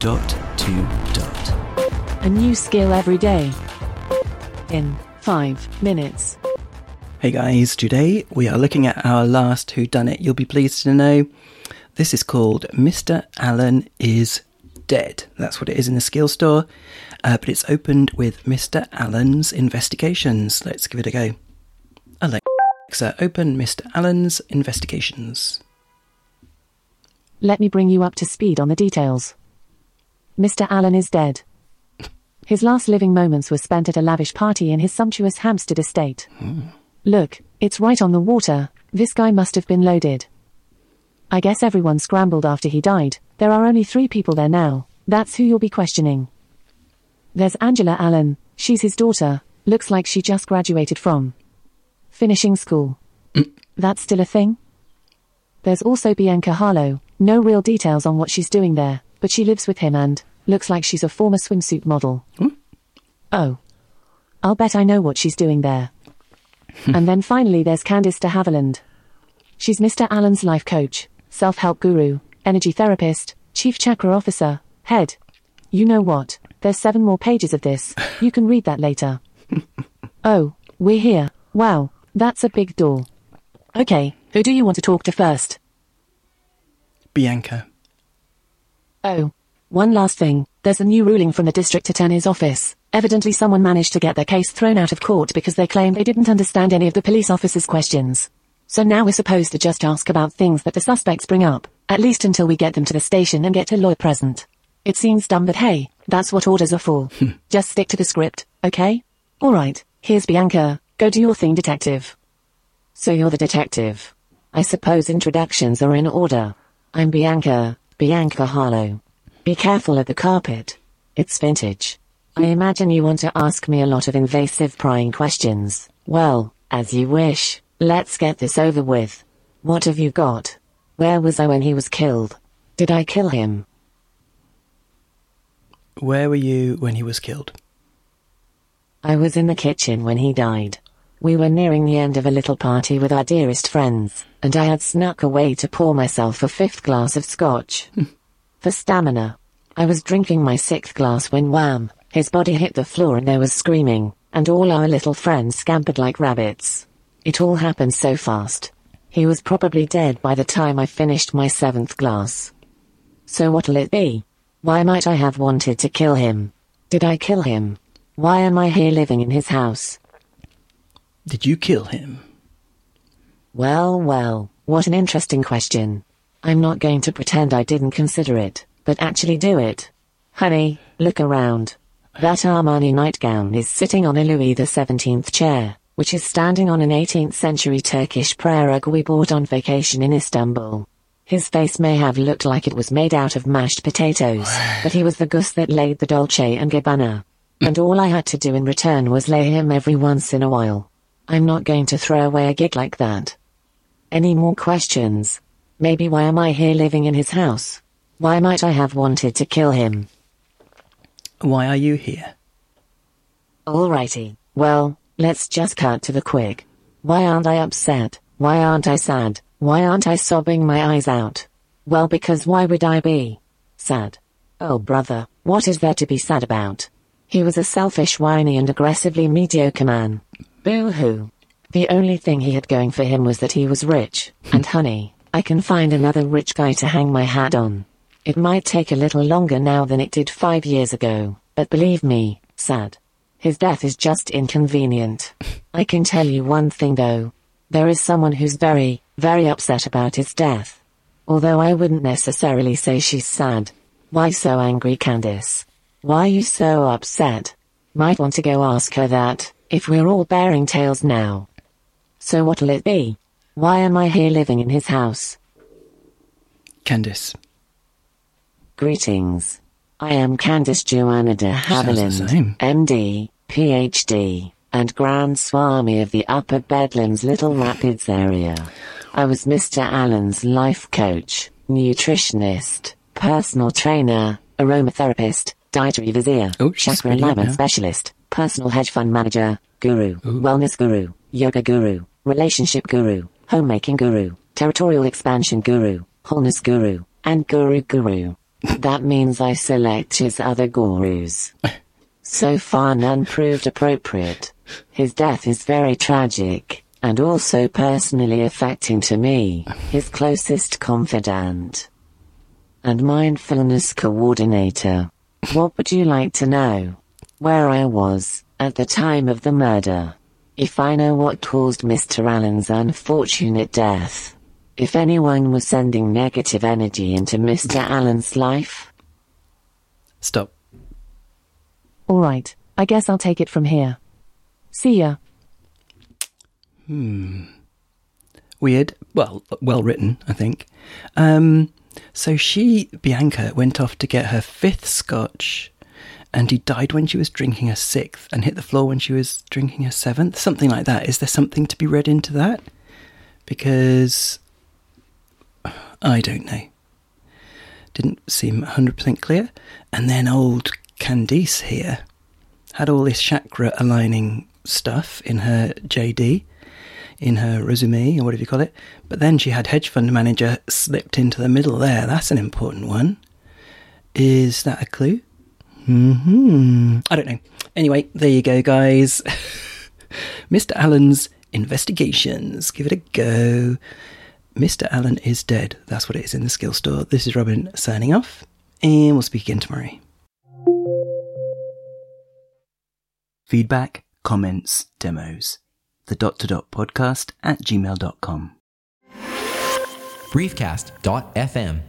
dot to dot. A new skill every day. In 5 minutes. Hey guys, today we are looking at our last Who Done It. You'll be pleased to know this is called Mr. Allen is Dead. That's what it is in the skill store, uh, but it's opened with Mr. Allen's investigations. Let's give it a go. Alexa, open Mr. Allen's investigations. Let me bring you up to speed on the details. Mr. Allen is dead. His last living moments were spent at a lavish party in his sumptuous Hampstead estate. Look, it's right on the water. This guy must have been loaded. I guess everyone scrambled after he died. There are only three people there now. That's who you'll be questioning. There's Angela Allen. She's his daughter. Looks like she just graduated from finishing school. That's still a thing? There's also Bianca Harlow. No real details on what she's doing there, but she lives with him and looks like she's a former swimsuit model. Hmm? Oh. I'll bet I know what she's doing there. Hmm. and then finally there's Candice de Havilland. She's Mr. Allen's life coach, self help guru, energy therapist, chief chakra officer, head. You know what? There's seven more pages of this. You can read that later. oh, we're here. Wow, that's a big door. Okay, who do you want to talk to first? Bianca. Oh. One last thing. There's a new ruling from the district attorney's office. Evidently someone managed to get their case thrown out of court because they claim they didn't understand any of the police officer's questions. So now we're supposed to just ask about things that the suspects bring up, at least until we get them to the station and get a lawyer present. It seems dumb but hey, that's what orders are for. Hmm. just stick to the script, okay? Alright, here's Bianca. Go do your thing, detective. So you're the detective. I suppose introductions are in order. I'm Bianca, Bianca Harlow. Be careful of the carpet. It's vintage. I imagine you want to ask me a lot of invasive prying questions. Well, as you wish. Let's get this over with. What have you got? Where was I when he was killed? Did I kill him? Where were you when he was killed? I was in the kitchen when he died. We were nearing the end of a little party with our dearest friends, and I had snuck away to pour myself a fifth glass of scotch. For stamina. I was drinking my sixth glass when wham, his body hit the floor and there was screaming, and all our little friends scampered like rabbits. It all happened so fast. He was probably dead by the time I finished my seventh glass. So what'll it be? Why might I have wanted to kill him? Did I kill him? Why am I here living in his house? Did you kill him? Well, well, what an interesting question. I'm not going to pretend I didn't consider it, but actually do it. Honey, look around. That Armani nightgown is sitting on a Louis XVII chair, which is standing on an 18th century Turkish prayer rug we bought on vacation in Istanbul. His face may have looked like it was made out of mashed potatoes, but he was the goose that laid the Dolce and Gabbana. And all I had to do in return was lay him every once in a while. I'm not going to throw away a gig like that. Any more questions? Maybe why am I here living in his house? Why might I have wanted to kill him? Why are you here? Alrighty, well, let's just cut to the quick. Why aren't I upset? Why aren't I sad? Why aren't I sobbing my eyes out? Well, because why would I be sad? Oh, brother, what is there to be sad about? He was a selfish, whiny, and aggressively mediocre man. Boo hoo. The only thing he had going for him was that he was rich, and honey, I can find another rich guy to hang my hat on. It might take a little longer now than it did five years ago, but believe me, sad. His death is just inconvenient. I can tell you one thing though. There is someone who's very, very upset about his death. Although I wouldn't necessarily say she's sad. Why so angry, Candice? Why are you so upset? Might want to go ask her that, if we're all bearing tales now. So what'll it be? Why am I here living in his house? Candice. Greetings. I am Candice Joanna de Haviland. MD, PhD, and Grand Swami of the Upper Bedlam's Little Rapids area. I was Mr. Allen's life coach, nutritionist, personal trainer, aromatherapist, dietary vizier, Oh, she's chakra alignment specialist, personal hedge fund manager, guru, wellness guru, yoga guru, relationship guru, homemaking guru, territorial expansion guru, wholeness guru, and guru guru. That means I select his other gurus. So far none proved appropriate. His death is very tragic, and also personally affecting to me, his closest confidant and mindfulness coordinator. What would you like to know? Where I was, at the time of the murder. If I know what caused Mr. Allen's unfortunate death. If anyone was sending negative energy into Mr. Allen's life. Stop. All right, I guess I'll take it from here. See ya. Hmm. Weird. Well, well written, I think. Um, so she, Bianca, went off to get her fifth scotch, and he died when she was drinking her sixth, and hit the floor when she was drinking her seventh. Something like that. Is there something to be read into that? Because I don't know. Didn't seem 100% clear. And then old Candice here had all this chakra aligning stuff in her JD, in her resume, or whatever you call it. But then she had hedge fund manager slipped into the middle there. That's an important one. Is that a clue? Hmm. I don't know. Anyway, there you go, guys. Mr. Allen's investigations. Give it a go. Mr. Allen is dead. That's what it is in the skill store. This is Robin signing off, and we'll speak again tomorrow. Feedback, comments, demos. The dot to dot podcast at gmail.com. briefcast.fm